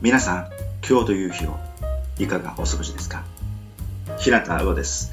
皆さん、今日という日をいかがお過ごしですか？平田魚です？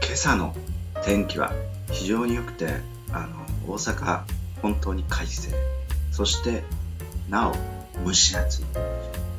今朝の天気は非常に良くて、あの、大阪、本当に快晴。そして、なお、蒸し暑い。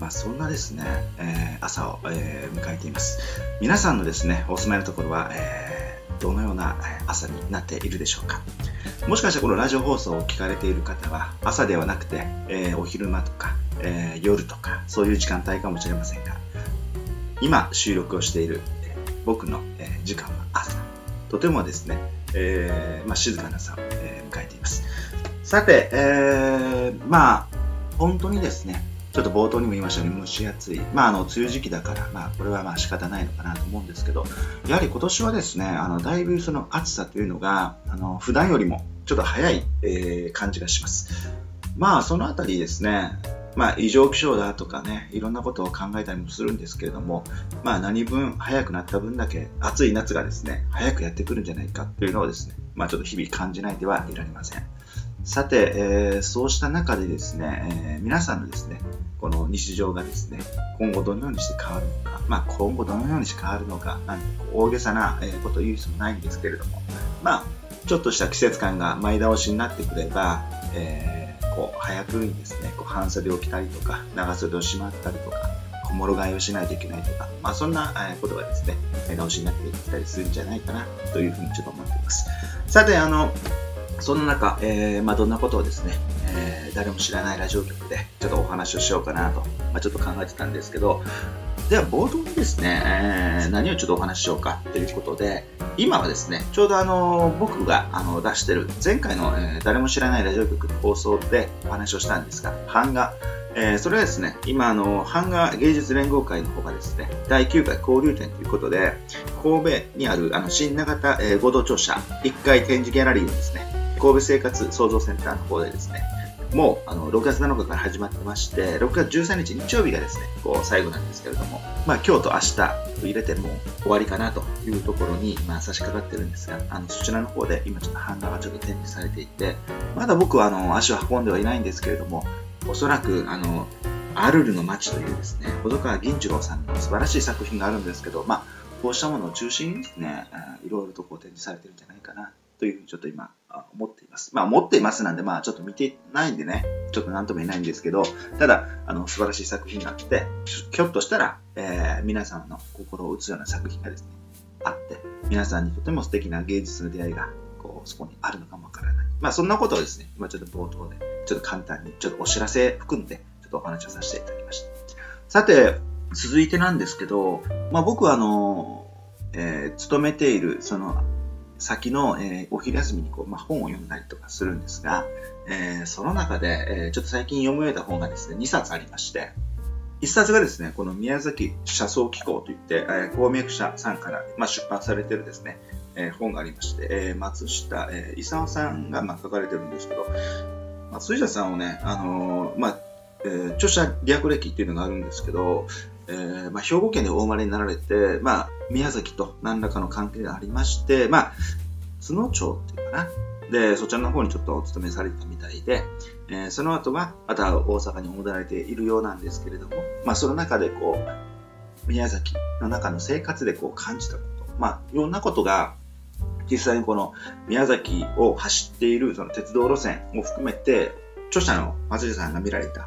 まあ、そんなですね、えー、朝を、えー、迎えています。皆さんのですね、お住まいのところは、えー、どのような朝になっているでしょうか？もしかしてこのラジオ放送を聞かれている方は、朝ではなくて、え、お昼間とか、えー、夜とか、そういう時間帯かもしれませんが、今収録をしている、えー、僕の、えー、時間は朝。とてもですね、えまあ、静かな朝を、え、迎えています。さて、え、まあ、本当にですね、ちょっと冒頭にも言いましたように蒸し暑い。まあ、あの、梅雨時期だから、まあ、これはまあ仕方ないのかなと思うんですけど、やはり今年はですね、あの、だいぶその暑さというのが、あの、普段よりもちょっと早い、え、感じがします。まあ、そのあたりですね、まあ、異常気象だとかね、いろんなことを考えたりもするんですけれども、まあ、何分早くなった分だけ暑い夏がですね、早くやってくるんじゃないかというのをですね、まあ、ちょっと日々感じないではいられません。さて、えー、そうした中でですね、えー、皆さんのですね、この日常がですね、今後どのようにして変わるのか、まあ、今後どのようにして変わるのか、なんて大げさなことを言う必要もないんですけれども、まあ、ちょっとした季節感が前倒しになってくれば、えーこう早くにですねこう半袖を着たりとか長袖をしまったりとか小諸替えをしないといけないとか、まあ、そんなことがですね目直しになってきたりするんじゃないかなというふうにちょっと思っています。さてあのそんな中、えー、まあ、どんなことをですね、えー、誰も知らないラジオ局でちょっとお話をしようかなと、まあ、ちょっと考えてたんですけど、では冒頭にですね、えー、何をちょっとお話ししようかということで、今はですね、ちょうどあの僕があの出してる前回の、えー、誰も知らないラジオ局の放送でお話をしたんですが、版画、えー、それはですね、今あの版画芸術連合会の方がですね、第9回交流展ということで、神戸にあるあの新長田、えー、合同庁舎1階展示ギャラリーのですね、神戸生活創造センターの方でですね、もうあの6月7日から始まってまして、6月13日日曜日がですね、こう最後なんですけれども、まあ今日と明日入れても終わりかなというところに、ま、差し掛かってるんですが、あのそちらの方で今ちょっと版画がちょっと展示されていて、まだ僕はあの足を運んではいないんですけれども、おそらくあのアルルの街というですね、細川銀次郎さんの素晴らしい作品があるんですけど、まあ、こうしたものを中心にですね、いろいろとこう展示されてるんじゃないかな。というふうにちょっと今思っています。まあ思っていますなんで、まあちょっと見てないんでね、ちょっと何とも言えないんですけど、ただ、あの素晴らしい作品があって、ひょっとしたら、えー、皆さんの心を打つような作品がですね、あって、皆さんにとても素敵な芸術の出会いが、こう、そこにあるのかもわからない。まあそんなことをですね、今ちょっと冒頭で、ちょっと簡単に、ちょっとお知らせ含んで、ちょっとお話をさせていただきました。さて、続いてなんですけど、まあ僕はあの、えー、勤めている、その、先の、えー、お昼休みにこう、まあ、本を読んだりとかするんですが、えー、その中で、えー、ちょっと最近読み終えた本がですね、2冊ありまして、1冊がですね、この宮崎車窓機構といって、えー、公明社さんから、まあ、出版されてるですね、えー、本がありまして、えー、松下、えー、勲さんが、まあ、書かれてるんですけど、松下さんをね、あのー、まあ、えー、著者略歴っていうのがあるんですけど、えー、まあ、兵庫県でお生まれになられて、まあ、宮崎と何らかの関係がありまして、まあ、津野町っていうかな。で、そちらの方にちょっとお勤めされたみたいで、えー、その後は、また大阪に戻られているようなんですけれども、まあ、その中でこう、宮崎の中の生活でこう感じたこと、まあ、いろんなことが、実際にこの宮崎を走っているその鉄道路線を含めて、著者の松下さんが見られた、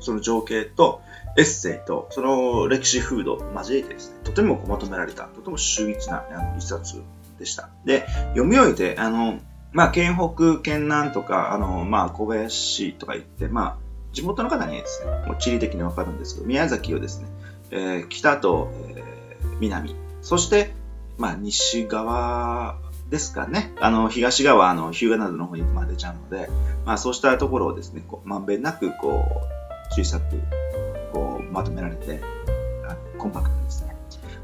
その情景と、エッセイとその歴史風土を交えてですね、とてもまとめられた、とても秀逸な一冊でした。で、読み終えて、あの、まあ、県北、県南とか、あの、まあ、小林とか言って、まあ、地元の方にですね、もう地理的にわかるんですけど、宮崎をですね、えー、北と、えー、南、そして、まあ、西側ですかね。あの、東側、あの、日向などの方にまでちゃうので、まあ、そうしたところをですね、こうまんべんなく、こう、小さくまとめられてあのコンパクトですね。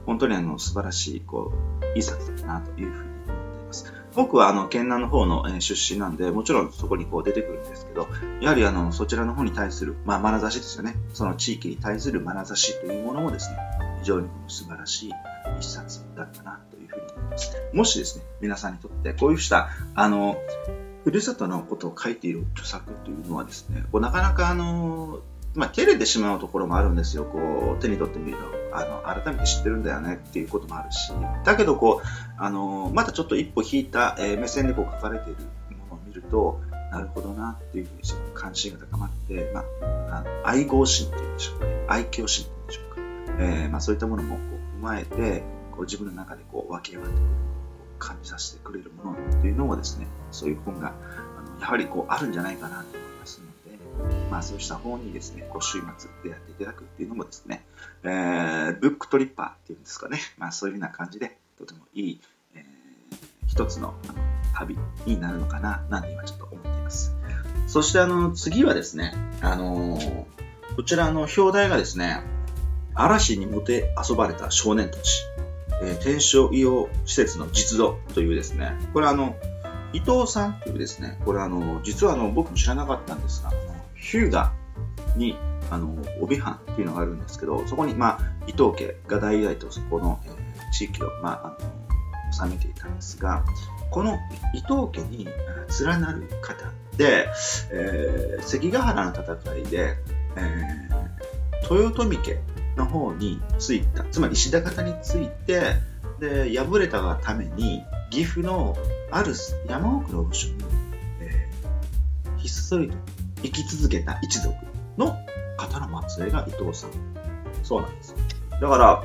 本当にあの素晴らしいこういい作だなというふうに思っています。僕はあの県南の方の、出身なんでもちろんそこにこう出てくるんですけどやはりあのそちらの方に対する、まあ、眼差しですよね。その地域に対する眼差しというものもですね非常に素晴らしい一冊だったなというふうに思います。もしですね、皆さんにとってこういうした、あの、ふるさとのことを書いている著作というのはですね、こうなかなかあの、まあ、照れてしまうところもあるんですよ。こう、手に取ってみると、あの、改めて知ってるんだよねっていうこともあるし、だけどこう、あの、またちょっと一歩引いた、えー、目線でこう書かれているものを見ると、なるほどなっていうふうにその関心が高まって、まあ、あの愛好心っていうんでしょうか。愛嬌心っていうんでしょうか。えー、まあ、そういったものもこう踏まえて、こう自分の中でこう湧き上がってくる、感じさせてくれるものっていうのもですね、そういう本が、あのやはりこうあるんじゃないかなとま、あそうした本にですね、こう週末出会っていただくっていうのもですね、えー、ブックトリッパーっていうんですかね、まあそういうふうな感じで、とてもいい、えー、一つのあの旅になるのかな、なんて今ちょっと思っています。そしてあの、次はですね、あのー、こちらの表題がですね、嵐にもて遊ばれた少年たち、えー、天正医療施設の実度というですね、これあの、伊藤さんというですね、これあの、実はあの、僕も知らなかったんですが、ヒューガに、あの、帯藩っていうのがあるんですけど、そこに、まあ、伊藤家が代々とそこの、えー、地域を、まあ、あの、治めていたんですが、この伊藤家に連なる方で、えー、関ヶ原の戦いで、えー、豊臣家の方についた、つまり石田方について、で、敗れたがために、岐阜のある山奥の部署に、えー、ひっそりと生き続けた一族の方の末裔が伊藤さん。そうなんです。だから、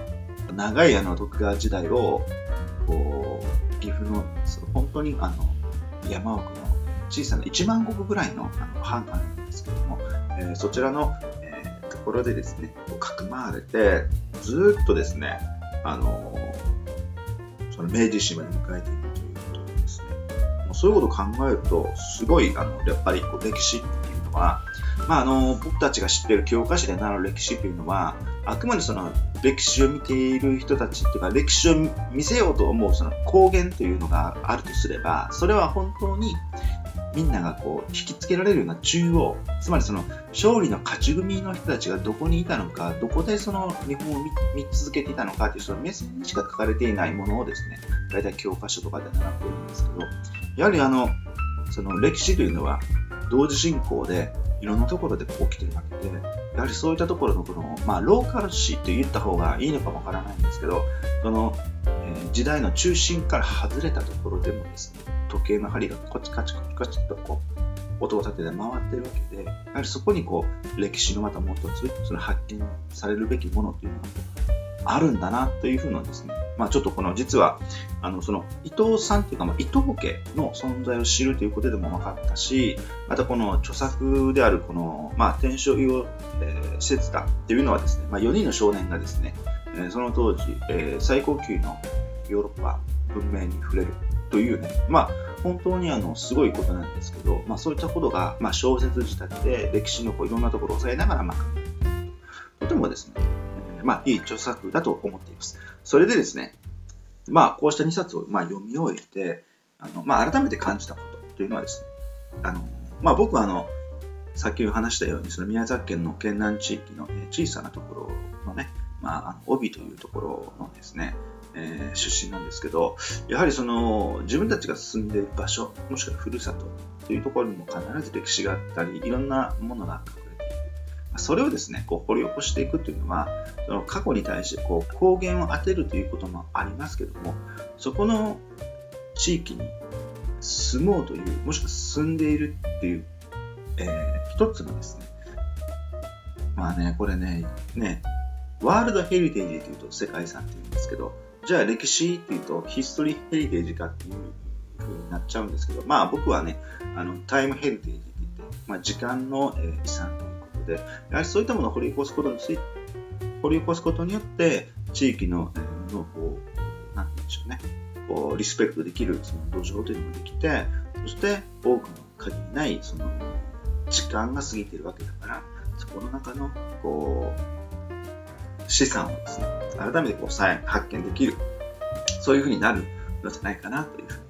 長いあの徳川時代を、こう、岐阜の、本当にあの、山奥の小さな1万石ぐらいのあの藩があるんですけども、えー、そちらの、えー、ところでですね、かくまわれて、ずっとですね、あのー、その明治維新まで迎えていくということですね、もうそういうことを考えると、すごい、あの、やっぱりこう歴史っては、まあ、あの、僕たちが知っている教科書で習う歴史というのは、あくまでその歴史を見ている人たちっていうか、歴史を見せようと思うその公言というのがあるとすれば、それは本当にみんながこう引きつけられるような中央、つまりその勝利の勝ち組の人たちがどこにいたのか、どこでその日本を見続けていたのかというその目線にしか書かれていないものをですね、大体教科書とかで習っているんですけど、やはりあの、その歴史というのは同時進行でいろんなところで起きてるわけで、やはりそういったところのこの、まあ、ローカル史と言った方がいいのかもわからないんですけど、その、えー、時代の中心から外れたところでもですね、時計の針がコチカチコチカチとこう音を立てて回ってるわけで、やはりそこにこう歴史のまたもう一つ、その発見されるべきものっていうのがあるんだなというふうなですね、まあちょっとこの実は、あのその伊藤さんっていうか、まあ、伊藤家の存在を知るということでも分かったし、またこの著作であるこの、まあ、天正医療、えー、施設だっていうのはですね、まあ、4人の少年がですね、えー、その当時、えー、最高級のヨーロッパ文明に触れるというね、まあ、本当にあのすごいことなんですけど、まあ、そういったことが、まあ、小説仕立てで歴史のこういろんなところを抑えながら、まあ、とてもですね、えー、まあ、いい著作だと思っています。それでですね、まあ、こうした2冊を、まあ、読み終えて、あのまあ、改めて感じたことというのはですね、あのまあ、僕はあの、さっき話したように、その宮崎県の県南地域の、小さなところのね、まあ、帯というところのですね、えー、出身なんですけど、やはりその自分たちが住んでいる場所、もしくはふるさとというところにも必ず歴史があったり、いろんなものが隠れている。それをですね、こう掘り起こしていくというのは、その過去に対してこう光源を当てるということもありますけども、そこの地域に住もうという、もしくは住んでいるっていう、えー、一つのですね、まあね、これね、ね、ワールドヘリテージというと世界遺産って言うんですけど、じゃあ歴史っていうとヒストリーヘリテージかっていう風になっちゃうんですけど、まあ僕はね、あのタイムヘリテージって言って、まあ時間の、遺産ということで、やはりそういったものを掘り起こすことについ、掘り起こすことによって、地域の、えー、のこう、なんて言うんでしょうね、こうリスペクトできるその土壌というのができて、そして多くの限りないその時間が過ぎているわけだから、そこの中のこう資産をですね、改めてこう再発見できる、そういうふうになるのじゃないかなというふうに。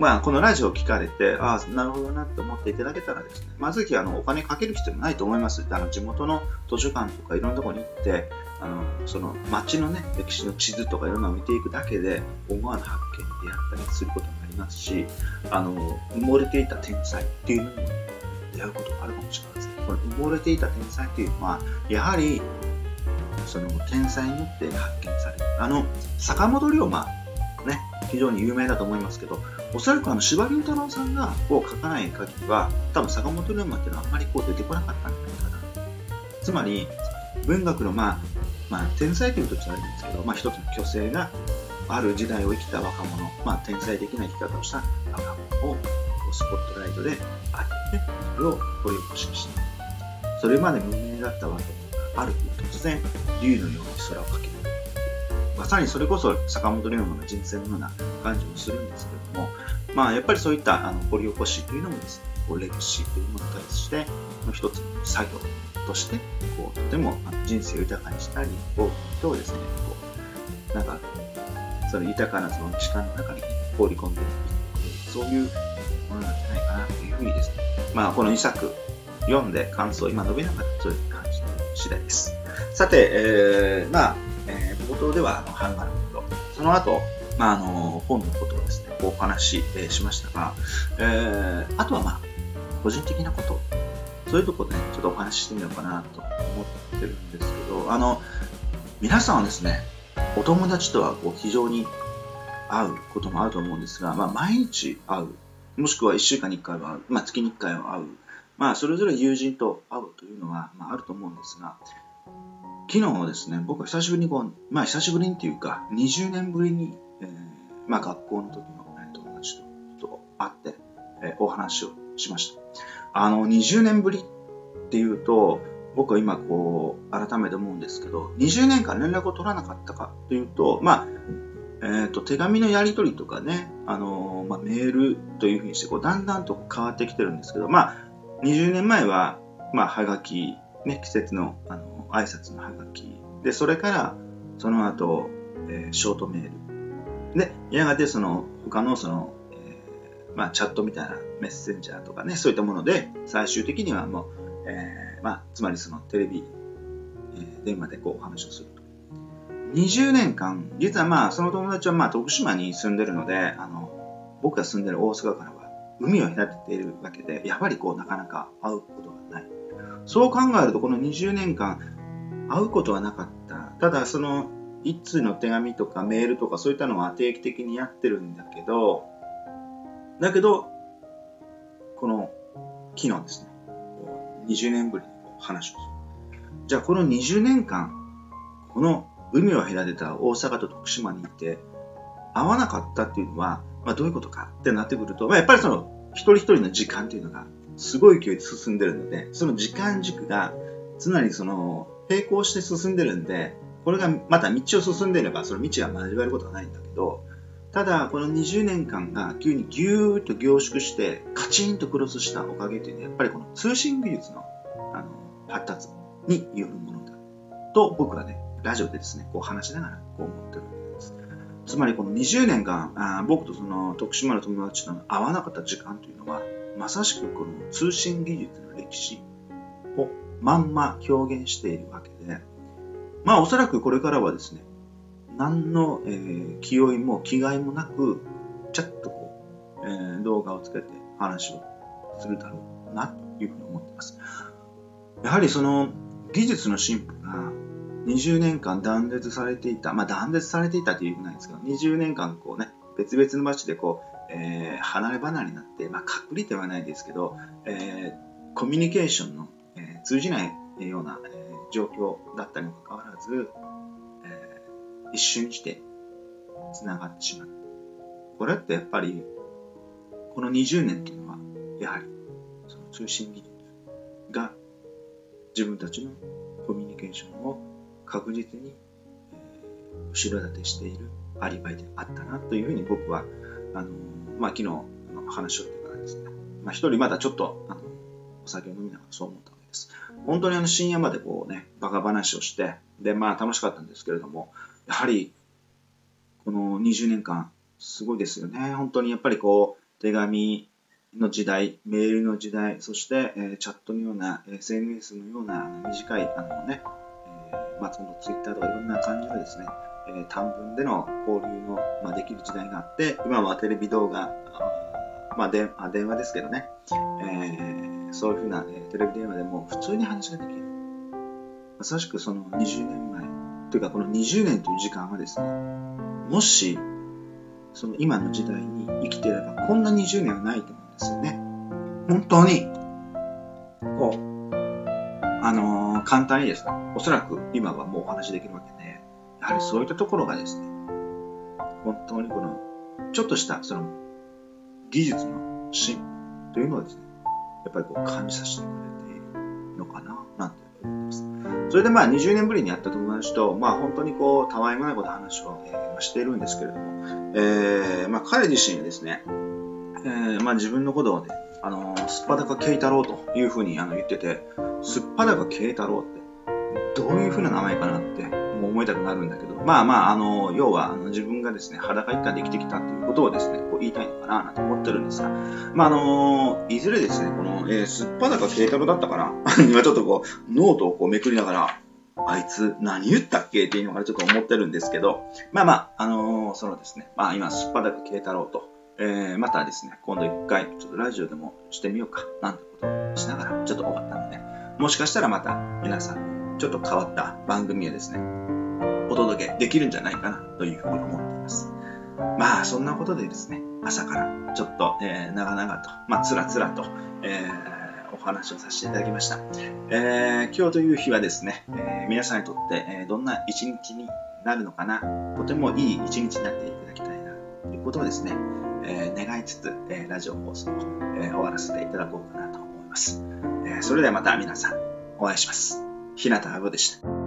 まあ、このラジオを聞かれて、ああ、なるほどなって思っていただけたらですね、まずきあのお金かける必要ないと思います。あの地元の図書館とかいろんなところに行って、あのその街のね、歴史の地図とかいろんなのを見ていくだけで、思わぬ発見に出会ったりすることになりますし、あの埋もれていた天才っていうのにも出会うことがあるかもしれません。この埋もれていた天才というのは、やはり、その天才によって発見される。あの、坂本龍馬、ね、非常に有名だと思いますけど、おそらくあの、司馬太郎さんがこう書かない限りは、多分坂本龍馬っていうのはあんまりこう出てこなかったんじゃないかな。つまり、文学のまあ、まあ、天才というとちょっとあるんですけど、まあ一つの虚勢がある時代を生きた若者、まあ天才的な生き方をした若者をスポットライトで当てて、それを掘り起こしました。それまで無名だった若者がある日突然、竜のように空をかけ。まさにそれこそ坂本龍馬の人生のような感じもするんですけれども、まあやっぱりそういったあの掘り起こしというのもですね、こう歴史というものに対しての一つの作業としてこうとても人生を豊かにしたり多くの人をですねこうなんかその豊かなその時間の中に放り込んでいくそういうものなんじゃないかなというふうにですねまあこの2作読んで感想今述べなかったそういう感じ次第です。さて、えー、まあ、冒頭ではあの版画のことその後まあ、あの本のことをですねお話し、えー、しましたが、えー、あとはまあ個人的なことそういうところでね、ちょっとお話ししてみようかなと思ってるんですけど、あの、皆さんはですね、お友達とはこう非常に会うこともあると思うんですが、まあ、毎日会う、もしくは1週間に1回は会う、まあ、月に1回は会う、まあ、それぞれ友人と会うというのは、まあ、あると思うんですが、昨日ですね、僕は久しぶりにこう、まあ、久しぶりにっていうか、20年ぶりに、えー、まあ、学校の時の、ね、友達とと会って、えー、お話をしました。あの、20年ぶりっていうと、僕は今こう、改めて思うんですけど、20年間連絡を取らなかったかというと、まあ、えっ、ー、と、手紙のやり取りとかね、あのまあ、メールというふうにして、こう、だんだんと変わってきてるんですけど、まあ、20年前は、まあ、はがき、ね、季節の、あの、挨拶のはがき。で、それから、その後、えー、ショートメール。で、やがてその、他のその、えまあ、チャットみたいなメッセンジャーとかね、そういったもので、最終的にはもう、えー、まあ、つまりそのテレビ、え、電話でこうお話をすると。20年間、実はまあ、その友達はまあ、徳島に住んでるので、あの、僕が住んでる大阪からは海を隔てているわけで、やはりこう、なかなか会うこと。そう考えると、この20年間、会うことはなかった。ただ、その、一通の手紙とかメールとかそういったのは定期的にやってるんだけど、だけど、この昨日ですね、20年ぶりに話をする。じゃあこの20年間、この海を隔てた大阪と徳島にいて、会わなかったっていうのは、まあ、どういうことかってなってくると、まあ、やっぱりその一人一人の時間っていうのがすごい勢いで進んでるので、その時間軸が常にその並行して進んでるんで、これがまた道を進んでいればその道は交わることはないんだけど、ただ、この20年間が急にぎゅーっと凝縮してカチンとクロスしたおかげというのは、やっぱりこの通信技術のあの発達によるものだと僕はね、ラジオでですね、こう話しながらこう思ってるわけです。つまりこの20年間、あ僕とその徳島の友達と会わなかった時間というのは、まさしくこの通信技術の歴史をまんま表現しているわけで、まあおそらくこれからはですね、何の、えー、気負いも気概もなく、ちゃっとこう、えー、動画をつけて話をするだろうな、というふうに思っています。やはりその技術の進歩が20年間断絶されていた、まあ断絶されていたというふうなんですけど、20年間こうね、別々の場所でこう、えー、離れ離れになって、まあ隔離ではないですけど、えー、コミュニケーションの、えー、通じないような、え、状況だったにもかかわらず、え一瞬して繋がってしまう。これってやっぱり、この20年っていうのは、やはり、その通信技術が自分たちのコミュニケーションを確実に、え後ろ盾しているアリバイであったなというふうに僕は、あのまあ、昨日の話をしてからですね、まあ、一人まだちょっとあのお酒を飲みながらそう思ったわけです。本当にあの深夜までこうね、バカ話をして、で、まあ楽しかったんですけれども、やはり、この20年間、すごいですよね。本当にやっぱりこう、手紙の時代、メールの時代、そして、えー、チャットのような、SNS のような短い、あのね、えー、まあ、そのツイッターとかいろんな感じのですね、えー、短文での交流の、まあ、できる時代があって、今はテレビ動画、まあ、であ電話ですけどね、えー、そういうふうな、えテレビ電話でも普通に話ができる。まさしくその20年前、というかこの20年という時間はですね、もし、その今の時代に生きていれば、こんな20年はないと思うんですよね。本当に、こう、あのー、簡単にですね、おそらく今はもうお話できるわけで、やはりそういったところがですね、本当にこの、ちょっとしたその技術の進歩というのをですね、やっぱりこう感じさせてくれているのかな、なんて思います。それでまあ20年ぶりに会った友達と、まあ本当にこう、たわいもないこと話を、えー、しているんですけれども、えー、まあ彼自身はですね、えー、まあ自分のことをね、あのー、すっぱだか慶太郎というふうにあの言ってて、すっぱだか慶太郎って、どういうふうな名前かなって思いたくなるんだけど、まあまあ、あの、要はあの自分がですね、裸一貫で生きてきたっていうことをですね、こう言いたいのかななんて思ってるんですが、まああの、いずれですね、この、えー、すっぱだか慶太郎だったかな 今ちょっとこう、ノートをこうめくりながら、あいつ何言ったっけっていうのがちょっと思ってるんですけど、まあまあ、あのー、そのですね、まあ今、すっぱだか慶太郎と、えー、またですね、今度一回、ちょっとラジオでもしてみようか、なんてことをしながら、ちょっと終わったので、もしかしたらまた皆さん、ちょっと変わった番組をですね、お届けできるんじゃないかなというふうに思っています。まあ、そんなことでですね、朝からちょっと、えー、長々と、まあ、つらつらと、えー、お話をさせていただきました。えー、今日という日はですね、え、皆さんにとって、え、どんな一日になるのかな、とてもいい一日になっていただきたいな、ということをですね、え、願いつつ、え、ラジオ放送を、え、終わらせていただこうかなと思います。え、それではまた皆さん、お会いします。日向アブでした。